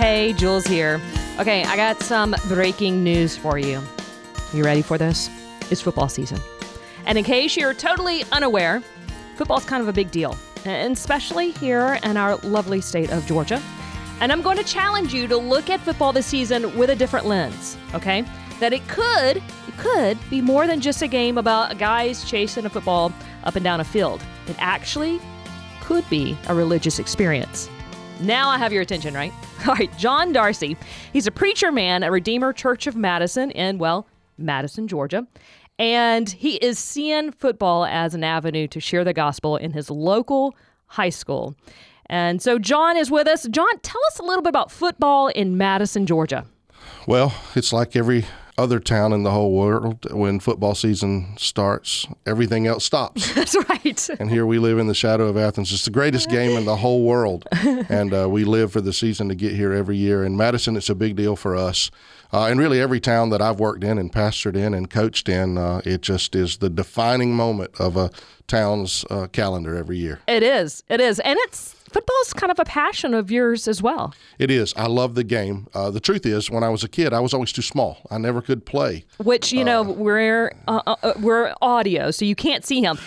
Hey, Jules here. Okay, I got some breaking news for you. You ready for this? It's football season. And in case you're totally unaware, football's kind of a big deal, and especially here in our lovely state of Georgia. And I'm going to challenge you to look at football this season with a different lens, okay? That it could, it could be more than just a game about guys chasing a football up and down a field. It actually could be a religious experience. Now I have your attention, right? All right, John Darsey. He's a preacher man at Redeemer Church of Madison in, well, Madison, Georgia. And he is seeing football as an avenue to share the gospel in his local high school. And so John is with us. John, tell us a little bit about football in Madison, Georgia. Well, it's like every other town in the whole world. When football season starts, everything else stops. That's right. and here we live in the shadow of Athens. It's the greatest game in the whole world. And uh, we live for the season to get here every year. In Madison, it's a big deal for us. Uh, and really, every town that I've worked in and pastored in and coached in, uh, it just is the defining moment of a town's uh, calendar every year. It is. It is. And it's football's kind of a passion of yours as well. It is. I love the game. Uh, the truth is, when I was a kid, I was always too small. I never could play. Which you know, we're uh, uh, we're audio, so you can't see him.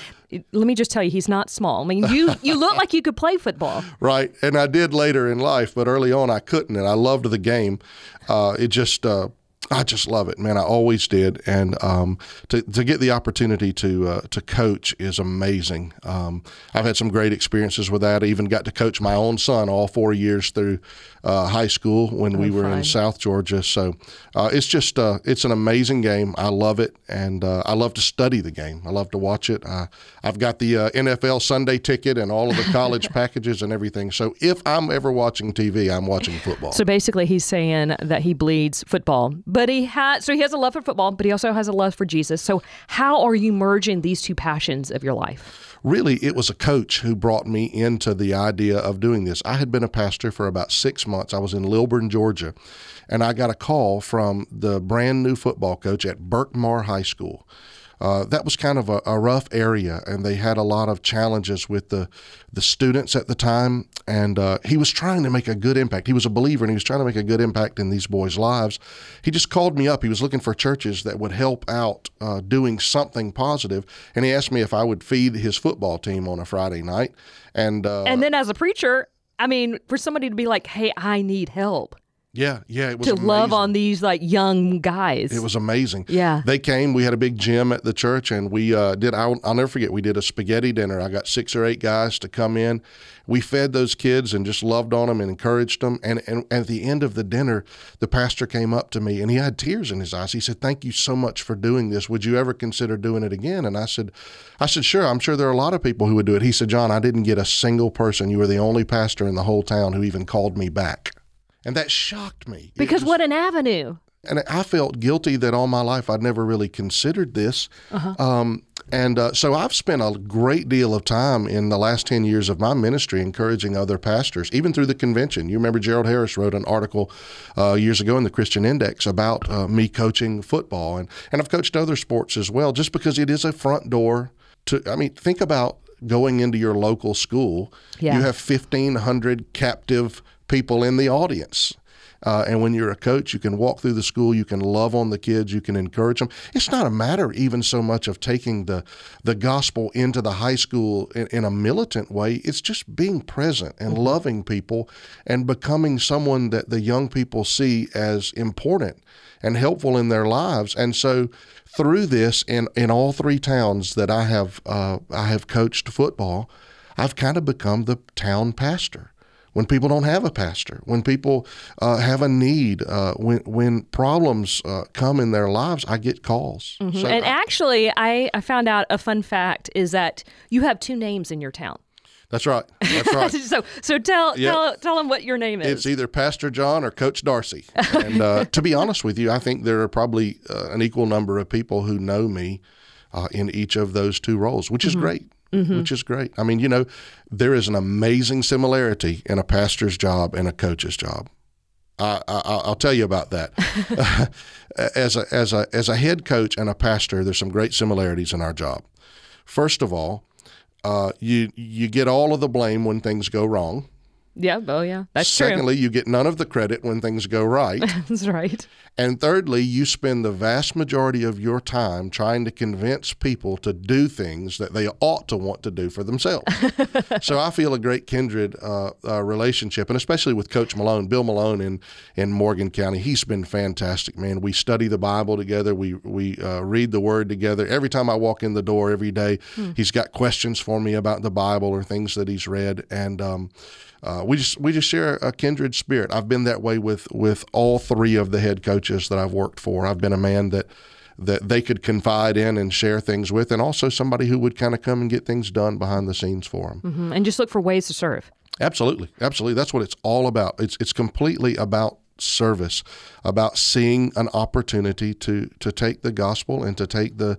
Let me just tell you, he's not small. I mean, you you look like you could play football. Right, and I did later in life, but early on I couldn't, and I loved the game. Uh, it just uh, I just love it, man. I always did, and um, to to get the opportunity to uh, to coach is amazing. Um, I've had some great experiences with that. I even got to coach my own son all four years through uh, high school when oh, we were fun. in South Georgia. So uh, it's just uh, it's an amazing game. I love it, and uh, I love to study the game. I love to watch it. I've got the uh, NFL Sunday ticket and all of the college packages and everything. So if I'm ever watching TV, I'm watching football. So basically, he's saying that he bleeds football but he has so he has a love for football, but he also has a love for Jesus. So how are you merging these two passions of your life? Really, it was a coach who brought me into the idea of doing this. I had been a pastor for about six months. I was in Lilburn, Georgia, and I got a call from the brand new football coach at Berkmar High School uh, that was kind of a, a, rough area, and they had a lot of challenges with the the students at the time. And uh, he was trying to make a good impact. He was a believer, and he was trying to make a good impact in these boys' lives. He just called me up. He was looking for churches that would help out uh, doing something positive, and he asked me if I would feed his football team on a Friday night. And uh, and then as a preacher, I mean, for somebody to be like, "Hey, I need help." Yeah, yeah, it was to amazing. love on these like young guys. It was amazing. Yeah, they came. We had a big gym at the church, and we uh, did. I'll, I'll, never forget. We did a spaghetti dinner. I got six or eight guys to come in. We fed those kids and just loved on them and encouraged them. And, and at the end of the dinner, the pastor came up to me and he had tears in his eyes. He said, "Thank you so much for doing this. Would you ever consider doing it again?" And I said, "I said sure. I'm sure there are a lot of people who would do it." He said, "John, I didn't get a single person. You were the only pastor in the whole town who even called me back." And that shocked me. Because just, what an avenue. And I felt guilty that all my life I'd never really considered this. Uh-huh. Um, and uh, so I've spent a great deal of time in the last 10 years of my ministry encouraging other pastors, even through the convention. You remember Gerald Harris wrote an article uh, years ago in the Christian Index about uh, me coaching football. And, and I've coached other sports as well, just because it is a front door to, I mean, think about going into your local school. Yeah. You have 1,500 captive people in the audience. Uh, and when you're a coach, you can walk through the school, you can love on the kids, you can encourage them. It's not a matter even so much of taking the the gospel into the high school in, in a militant way. It's just being present and mm-hmm. loving people and becoming someone that the young people see as important and helpful in their lives. And so through this, in in all three towns that I have uh, I have coached football, I've kind of become the town pastor when people don't have a pastor, when people uh, have a need, uh, when when problems uh, come in their lives, I get calls. Mm-hmm. So and I, actually, I, I found out a fun fact is that you have two names in your town. That's right. That's right. so so tell yep. tell tell them what your name is. It's either Pastor John or Coach Darsey. And uh, to be honest with you, I think there are probably uh, an equal number of people who know me uh, in each of those two roles, which is mm-hmm. great mm-hmm. which is great. I mean, you know, there is an amazing similarity in a pastor's job and a coach's job. I, I, will tell you about that. as a as a as a head coach and a pastor, there's some great similarities in our job. First of all, uh, you you get all of the blame when things go wrong. Yeah. Oh, yeah. That's Secondly, you get none of the credit when things go right. That's right. And thirdly, you spend the vast majority of your time trying to convince people to do things that they ought to want to do for themselves. so I feel a great kindred uh, uh, relationship, and especially with Coach Malone, Bill Malone in, in Morgan County. He's been fantastic, man. We study the Bible together, we, we uh, read the Word together. Every time I walk in the door every day, he's got questions for me about the Bible or things that he's read. And, um, uh, we just we just share a kindred spirit. I've been that way with with all three of the head coaches that I've worked for. I've been a man that that they could confide in and share things with, and also somebody who would kind of come and get things done behind the scenes for them. Mhm. And just look for ways to serve. Absolutely, absolutely. That's what it's all about. It's it's completely about service, about seeing an opportunity to to take the gospel and to take the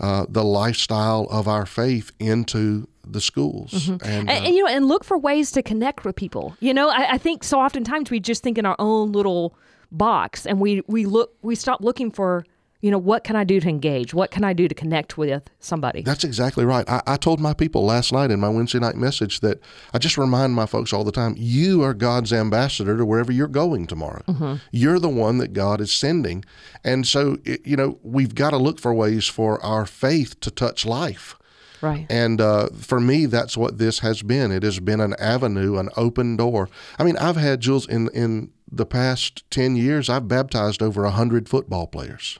uh, the lifestyle of our faith into the schools. And, and, uh, and, you know, and look for ways to connect with people. You know, I, I think so oftentimes we just think in our own little box, and we we look we stop looking for you know what can I do to engage? What can I do to connect with somebody? That's exactly right. I, I told my people last night in my Wednesday night message that I just remind my folks all the time you are God's ambassador to wherever you're going tomorrow. You're the one that God is sending. And so, it, you know, we've got to look for ways for our faith to touch life. right. And uh, for me, that's what this has been. It has been an avenue, an open door. I mean, I've had, Jules, in, in the past 10 years, I've baptized over 100 football players.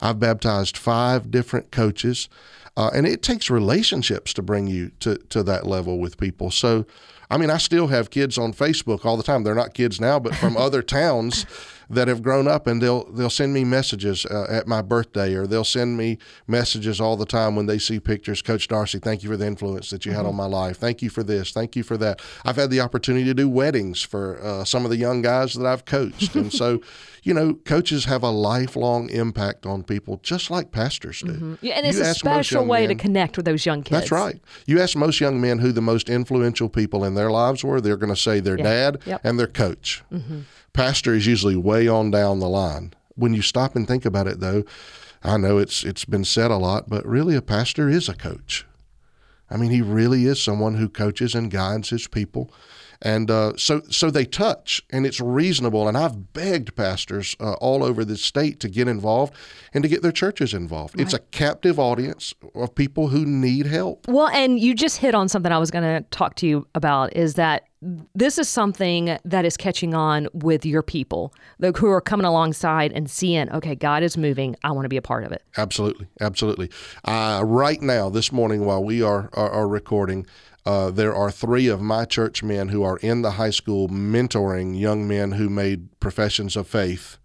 I've baptized five different coaches, uh, and it takes relationships to bring you to, to that level with people. So, I mean, I still have kids on Facebook all the time. They're not kids now, but from other towns that have grown up, and they'll they'll send me messages uh, at my birthday, or they'll send me messages all the time when they see pictures. Coach Darsey, thank you for the influence that you had on my life. Thank you for this. Thank you for that. I've had the opportunity to do weddings for uh, some of the young guys that I've coached, and so. You know, coaches have a lifelong impact on people, just like pastors do. Yeah, and it's You a special way to connect with those young kids. That's right. You ask most young men who the most influential people in their lives were, they're going to say their dad Yep. and their coach. Pastor is usually way on down the line. When you stop and think about it, though, I know it's it's been said a lot, but really a pastor is a coach. I mean, he really is someone who coaches and guides his people. And uh, so, so they touch, and it's reasonable. And I've begged pastors uh, all over the state to get involved and to get their churches involved. It's a captive audience of people who need help. Well, and you just hit on something I was going to talk to you about is that this is something that is catching on with your people who are coming alongside and seeing, okay, God is moving. I want to be a part of it. Absolutely, absolutely. Uh, right now, this morning, while we are are, are recording, uh, there are three of my church men who are in the high school mentoring young men who made professions of faith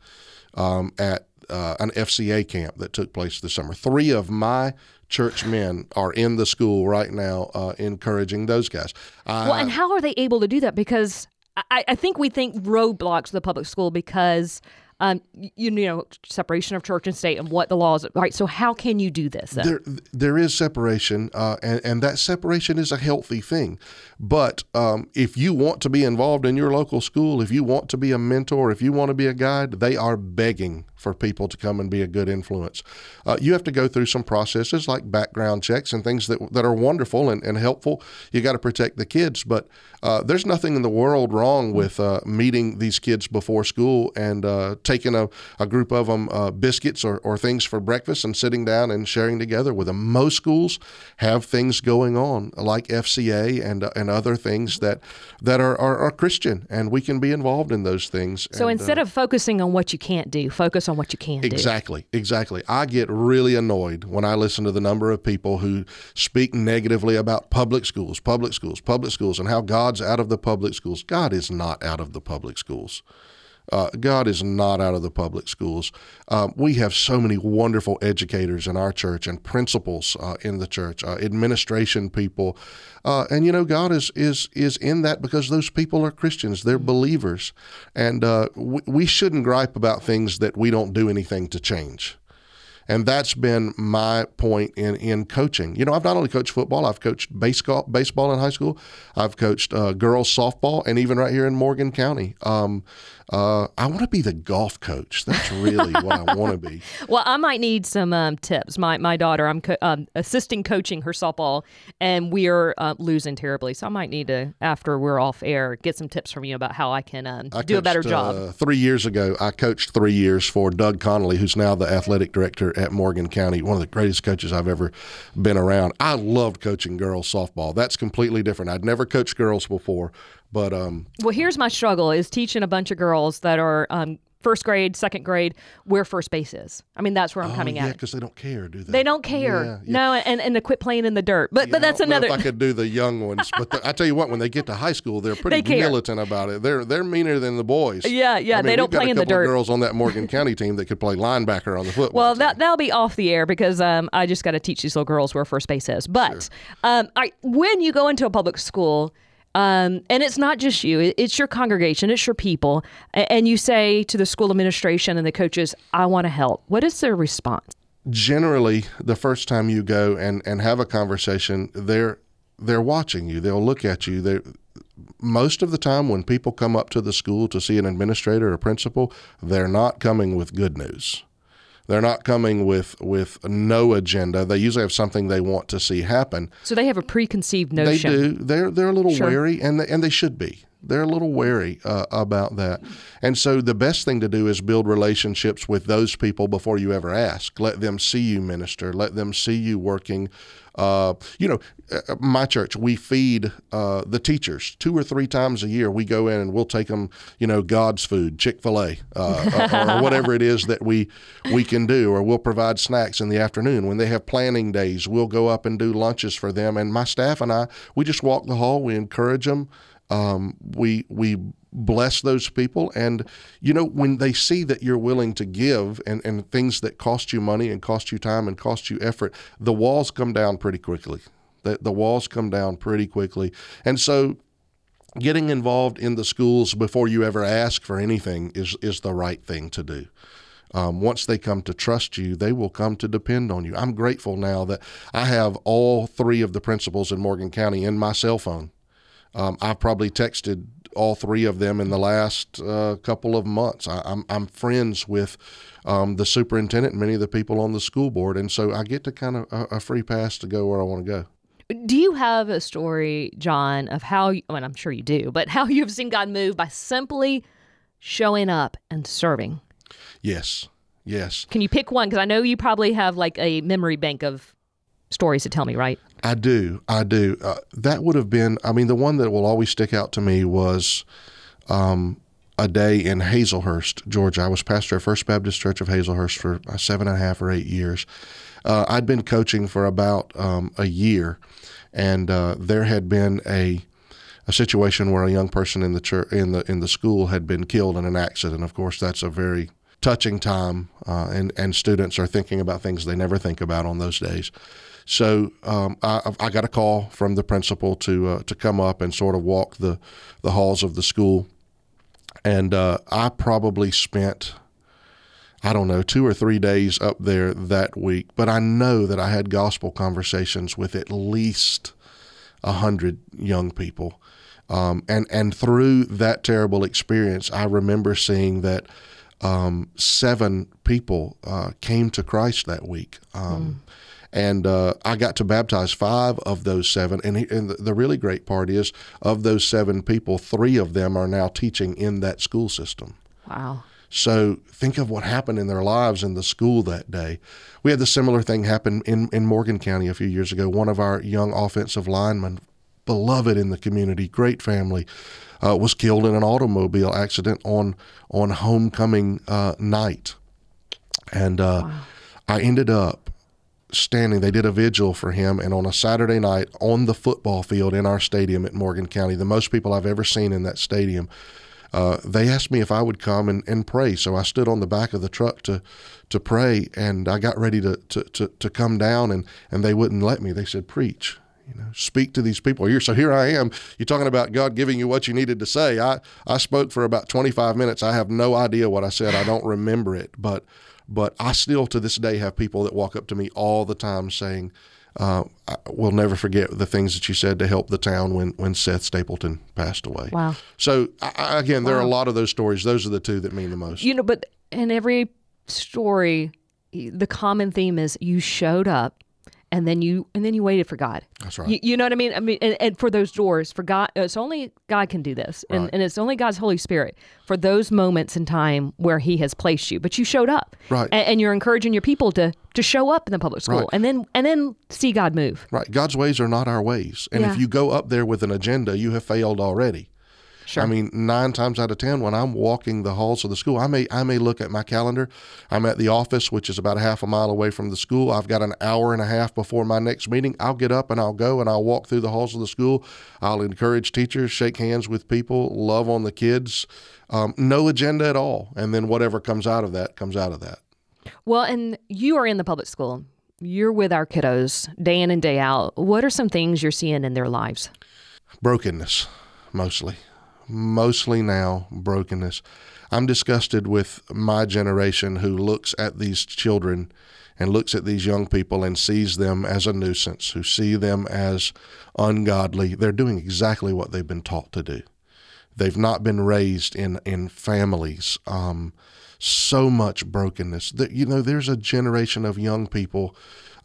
um, at uh, an FCA camp that took place this summer. Three of my church men are in the school right now, uh, encouraging those guys. Uh, Well, and how are they able to do that? Because I, I think we think roadblocks to the public school because. Um, you, you know, separation of church and state and what the laws, right? So, how can you do this? Then? there there is separation, uh, and and that separation is a healthy thing. But um, if you want to be involved in your local school, if you want to be a mentor, if you want to be a guide, they are begging for people to come and be a good influence. Uh, you have to go through some processes like background checks and things that that are wonderful and, and helpful. You got to protect the kids, but uh, there's nothing in the world wrong with uh, meeting these kids before school and uh, taking a, a group of them uh, biscuits or, or things for breakfast and sitting down and sharing together with them. Most schools have things going on like FCA and uh, and other things that that are, are, are Christian, and we can be involved in those things. so, And, instead of focusing on what you can't do, focus on what you can do. Exactly, exactly. I get really annoyed when I listen to the number of people who speak negatively about public schools, public schools, public schools, and how God's out of the public schools. God is not out of the public schools. Uh, God is not out of the public schools. Um, we have so many wonderful educators in our church and principals uh, in the church, uh, administration people, uh, and you know God is is is in that because those people are Christians. They're believers, and uh, we, we shouldn't gripe about things that we don't do anything to change. and that's been my point in in coaching. You know, I've not only coached football, I've coached baseball baseball in high school, I've coached uh, girls softball, and even right here in Morgan County. Um, uh, I want to be the golf coach. That's really what I want to be. Well, I might need some um, tips. My my daughter, I'm co- um, assisting coaching her softball, and we are uh, losing terribly. So I might need to, after we're off air, get some tips from you about how I can um, I do a better job. Uh, three years ago, I coached three years for Doug Connolly, who's now the athletic director at Morgan County, one of the greatest coaches I've ever been around. I loved coaching girls softball. That's completely different. I'd never coached girls before, but um, Well, here's my struggle: is teaching a bunch of girls that are um, first grade, second grade, where first base is. I mean, that's where I'm oh, coming yeah, at. it. because they don't care, do they? They don't care. Yeah, yeah. No, and and to quit playing in the dirt. But Yeah, but that's I another. If I could do the young ones, but the, I tell you what, when they get to high school, they're pretty They militant about it. They're they're meaner than the boys. Yeah, yeah, I mean, they don't play in the dirt. girls on that Morgan County team that could play linebacker on the football. Well, team. that that'll be off the air because um, I just got to teach these little girls where first base is. But um, I, when you go into a public school, um, and it's not just you; it's your congregation, it's your people, and you say to the school administration and the coaches, "I want to help." What is their response? generally the first time you go and, and have a conversation, they're they're watching you. They'll look at you. They most of the time when people come up to the school to see an administrator or principal, they're not coming with good news. They're not coming with with no agenda. They usually have something they want to see happen. So they have a preconceived notion. They do. They're they're a little Sure. wary, and they, and they should be. They're a little wary uh, about that. And so the best thing to do is build relationships with those people before you ever ask. Let them see you minister. Let them see you working. Uh, you know, uh, my church, we feed uh, the teachers two or three times a year. We go in and we'll take them, you know, God's food, Chick Fil A, uh, or, or whatever it is that we we can do, or we'll provide snacks in the afternoon when they have planning days. We'll go up and do lunches for them, and my staff and I, we just walk the hall. We encourage them. Um, we we bless those people, and you know when they see that you're willing to give and, and things that cost you money and cost you time and cost you effort, the walls come down pretty quickly. The, the walls come down pretty quickly, and so getting involved in the schools before you ever ask for anything is is the right thing to do. Um, once they come to trust you, they will come to depend on you. I'm grateful now that I have all three of the principals in Morgan County in my cell phone. Um, I've probably texted all three of them in the last uh, couple of months. I, I'm, I'm friends with um, the superintendent and many of the people on the school board, and so I get to kind of a, a free pass to go where I want to go. Do you have a story, John, of how? I mean, I'm sure you do, but how you've seen God move by simply showing up and serving? Yes, yes. Can you pick one? Because I know you probably have like a memory bank of stories to tell me, right? I do. I do. Uh, that would have been, I mean, the one that will always stick out to me was um, a day in Hazlehurst, Georgia. I was pastor at First Baptist Church of Hazlehurst for uh, seven and a half or eight years. Uh, I'd been coaching for about um, a year, and uh, there had been a a situation where a young person in the church in the in the school had been killed in an accident. Of course, that's a very touching time, uh, and and students are thinking about things they never think about on those days. So um, I, I got a call from the principal to uh, to come up and sort of walk the the halls of the school, and uh, I probably spent I don't know two or three days up there that week. But I know that I had gospel conversations with at least a hundred young people. Um, and and through that terrible experience, I remember seeing that um, seven people uh, came to Christ that week. Um, And uh, I got to baptize five of those seven. And, he, and the, really great part is, of those seven people, three of them are now teaching in that school system. Wow. So think of what happened in their lives in the school that day. We had the similar thing happen in, in Morgan County a few years ago. One of our young offensive linemen, beloved in the community, great family, uh, was killed in an automobile accident on on homecoming uh, night, and uh, I ended up standing. They did a vigil for him, and on a Saturday night on the football field in our stadium at Morgan County, the most people I've ever seen in that stadium. Uh, they asked me if I would come and, and pray. So I stood on the back of the truck to to pray, and I got ready to to, to, to come down, and, and they wouldn't let me. They said, "Preach." You know, speak to these people. Here, so here I am. You're talking about God giving you what you needed to say. I, I spoke for about 25 minutes. I have no idea what I said. I don't remember it, but But I still, to this day, have people that walk up to me all the time saying, uh, we'll never forget the things that you said to help the town when, when Seth Stapleton passed away. Wow. So, I, again, there are a lot of those stories. Those are the two that mean the most. You know, but in every story, the common theme is you showed up and then you and then you waited for God. That's right. You, you know what I mean? I mean, and, and, for those doors, for God, uh, it's only God can do this, and, right. and it's only God's Holy Spirit for those moments in time where He has placed you. But you showed up, right? And, and you're encouraging your people to to show up in the public school, right. and then and then see God move. Right. God's ways are not our ways, and yeah. if you go up there with an agenda, you have failed already. Sure. I mean, nine times out of ten, when I'm walking the halls of the school, I may I may look at my calendar. I'm at the office, which is about a half a mile away from the school. I've got an hour and a half before my next meeting. I'll get up and I'll go and I'll walk through the halls of the school. I'll encourage teachers, shake hands with people, love on the kids. Um, no agenda at all, and then whatever comes out of that comes out of that. Well, and you are in the public school. You're with our kiddos day in and day out. What are some things you're seeing in their lives? Brokenness, mostly mostly now brokenness. I'm disgusted with my generation who looks at these children and looks at these young people and sees them as a nuisance, who see them as ungodly. They're doing exactly what they've been taught to do. They've not been raised in in families. Um, so much brokenness that you know. There's a generation of young people.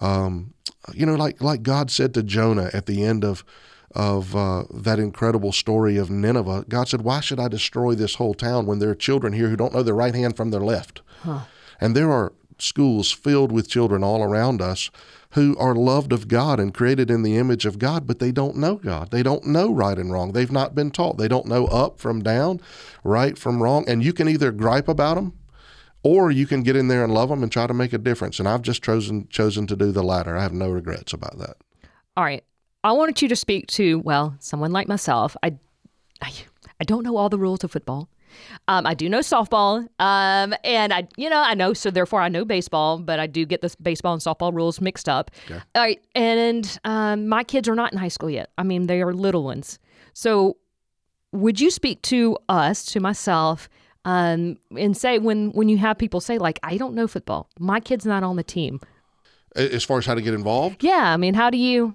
Um, you know, like like God said to Jonah at the end of of uh, that incredible story of Nineveh, God said, Why should I destroy this whole town when there are children here who don't know their right hand from their left? Huh. And there are schools filled with children all around us who are loved of God and created in the image of God, but they don't know God. They don't know right and wrong. They've not been taught. They don't know up from down, right from wrong. And you can either gripe about them or you can get in there and love them and try to make a difference. And I've just chosen chosen to do the latter. I have no regrets about that. All right. I wanted you to speak to, well, someone like myself. I, I, I don't know all the rules of football. Um, I do know softball, um, and I, you know, I know, so therefore I know baseball, but I do get the baseball and softball rules mixed up. Okay. All right, and um, my kids are not in high school yet. I mean, they are little ones. So, would you speak to us, to myself, um, and say when when you have people say like, I don't know football, my kid's not on the team. As far as how to get involved? Yeah, I mean, how do you?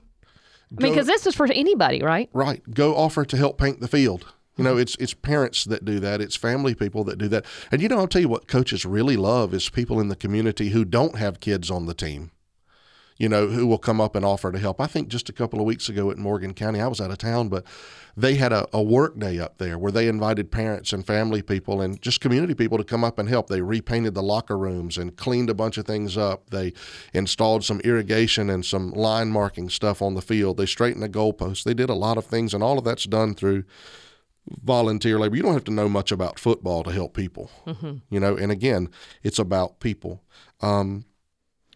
I mean, because this is for anybody, right? Right. Go offer to help paint the field. You know, it's it's parents that do that. It's family people that do that. And you know, I'll tell you what coaches really love is people in the community who don't have kids on the team you know, who will come up and offer to help. I think just a couple of weeks ago at Morgan County, I was out of town, but they had a, a work day up there where they invited parents and family people and just community people to come up and help. They repainted the locker rooms and cleaned a bunch of things up. They installed some irrigation and some line marking stuff on the field. They straightened the goalposts. They did a lot of things, and all of that's done through volunteer labor. You don't have to know much about football to help people, mm-hmm. you know. And again, it's about people. Um,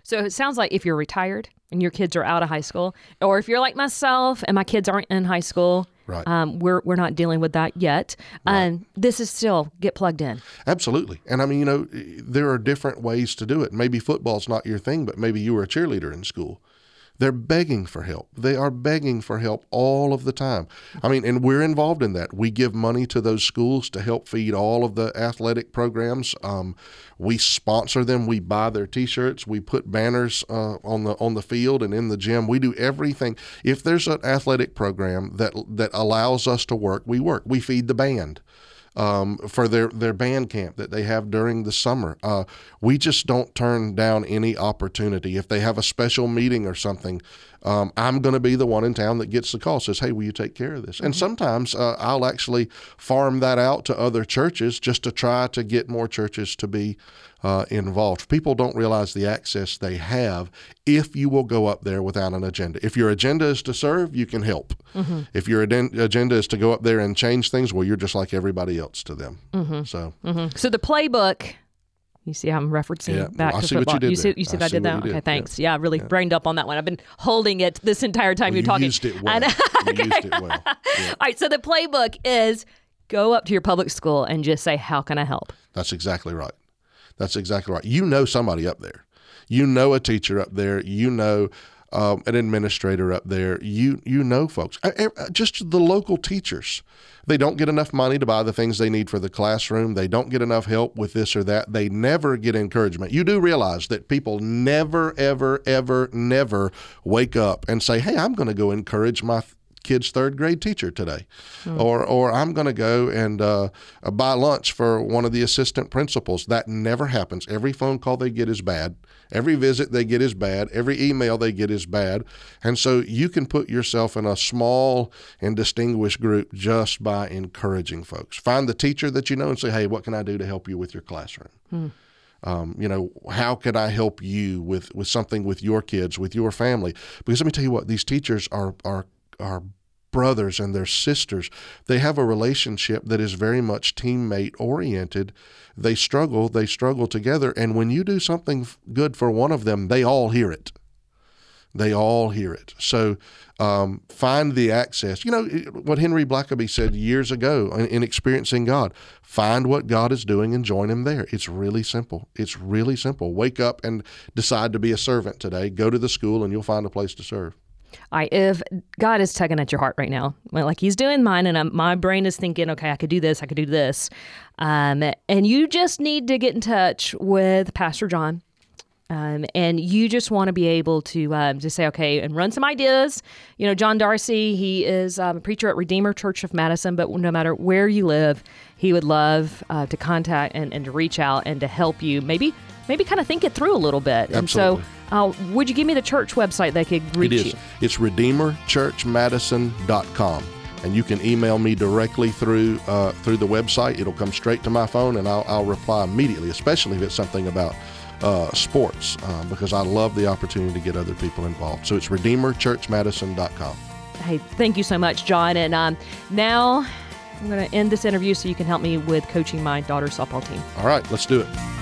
so it sounds like if you're retired and your kids are out of high school, or if you're like myself and my kids aren't in high school, right. um, we're we're not dealing with that yet. Right. And this is still get plugged in. Absolutely. And I mean, you know, there are different ways to do it. Maybe football's not your thing, but maybe you were a cheerleader in school. They're begging for help. They are begging for help all of the time. I mean, and we're involved in that. We give money to those schools to help feed all of the athletic programs. Um, we sponsor them. We buy their T-shirts. We put banners uh, on the on the field and in the gym. We do everything. If there's an athletic program that that allows us to work, we work. We feed the band um, for their, their band camp that they have during the summer. Uh, we just don't turn down any opportunity. If they have a special meeting or something, um, I'm going to be the one in town that gets the call, says, Hey, will you take care of this? Mm-hmm. And sometimes uh, I'll actually farm that out to other churches just to try to get more churches to be uh, involved. People don't realize the access they have if you will go up there without an agenda. If your agenda is to serve, you can help. Mm-hmm. If your agenda is to go up there and change things, well, you're just like everybody else to them. Mm-hmm. So, mm-hmm. so the playbook. You see, I'm referencing yeah. back well, to football. you, you see, you see, I, I did that. Okay, thanks. Yeah, yeah I really yeah. brained up on that one. I've been holding it this entire time well, you're talking. Used it well. okay. You used it well. All right. So the playbook is go up to your public school and just say, "How can I help?" That's exactly right. That's exactly right. You know somebody up there. You know a teacher up there. You know um, an administrator up there, you you know folks, just the local teachers. They don't get enough money to buy the things they need for the classroom. They don't get enough help with this or that. They never get encouragement. You do realize that people never, ever, ever, never wake up and say, "Hey, I'm going to go encourage my kid's third grade teacher today, mm. or or I'm going to go and uh, buy lunch for one of the assistant principals. That never happens. Every phone call they get is bad. Every visit they get is bad. Every email they get is bad. And so you can put yourself in a small and distinguished group just by encouraging folks. Find the teacher that you know and say, "Hey, what can I do to help you with your classroom?" Mm. Um, you know, how can I help you with, with something with your kids, with your family? Because let me tell you what, these teachers are are are brothers and their sisters. They have a relationship that is very much teammate oriented. They struggle, they struggle together. And when you do something good for one of them, they all hear it. They all hear it. So um, find the access. You know what Henry Blackaby said years ago in, in, Experiencing God find what God is doing and join Him there. It's really simple. It's really simple. Wake up and decide to be a servant today. Go to the school and you'll find a place to serve. I if God is tugging at your heart right now, like He's doing mine, and I'm, my brain is thinking, okay, I could do this, I could do this, um, and you just need to get in touch with Pastor John. Um, and you just want to be able to um, to say okay and run some ideas. You know, John Darsey, he is um, a preacher at Redeemer Church of Madison, but no matter where you live, he would love uh, to contact and, and to reach out and to help you. Maybe maybe kind of think it through a little bit. Absolutely. And so uh, would you give me the church website they could reach it is. you? It's redeemerchurchmadison.com. And you can email me directly through uh, through the website. It'll come straight to my phone, and I'll, I'll reply immediately, especially if it's something about uh, sports, uh, because I love the opportunity to get other people involved. So it's redeemerchurchmadison.com. Hey, thank you so much, John. And um, now I'm going to end this interview so you can help me with coaching my daughter's softball team. All right, let's do it.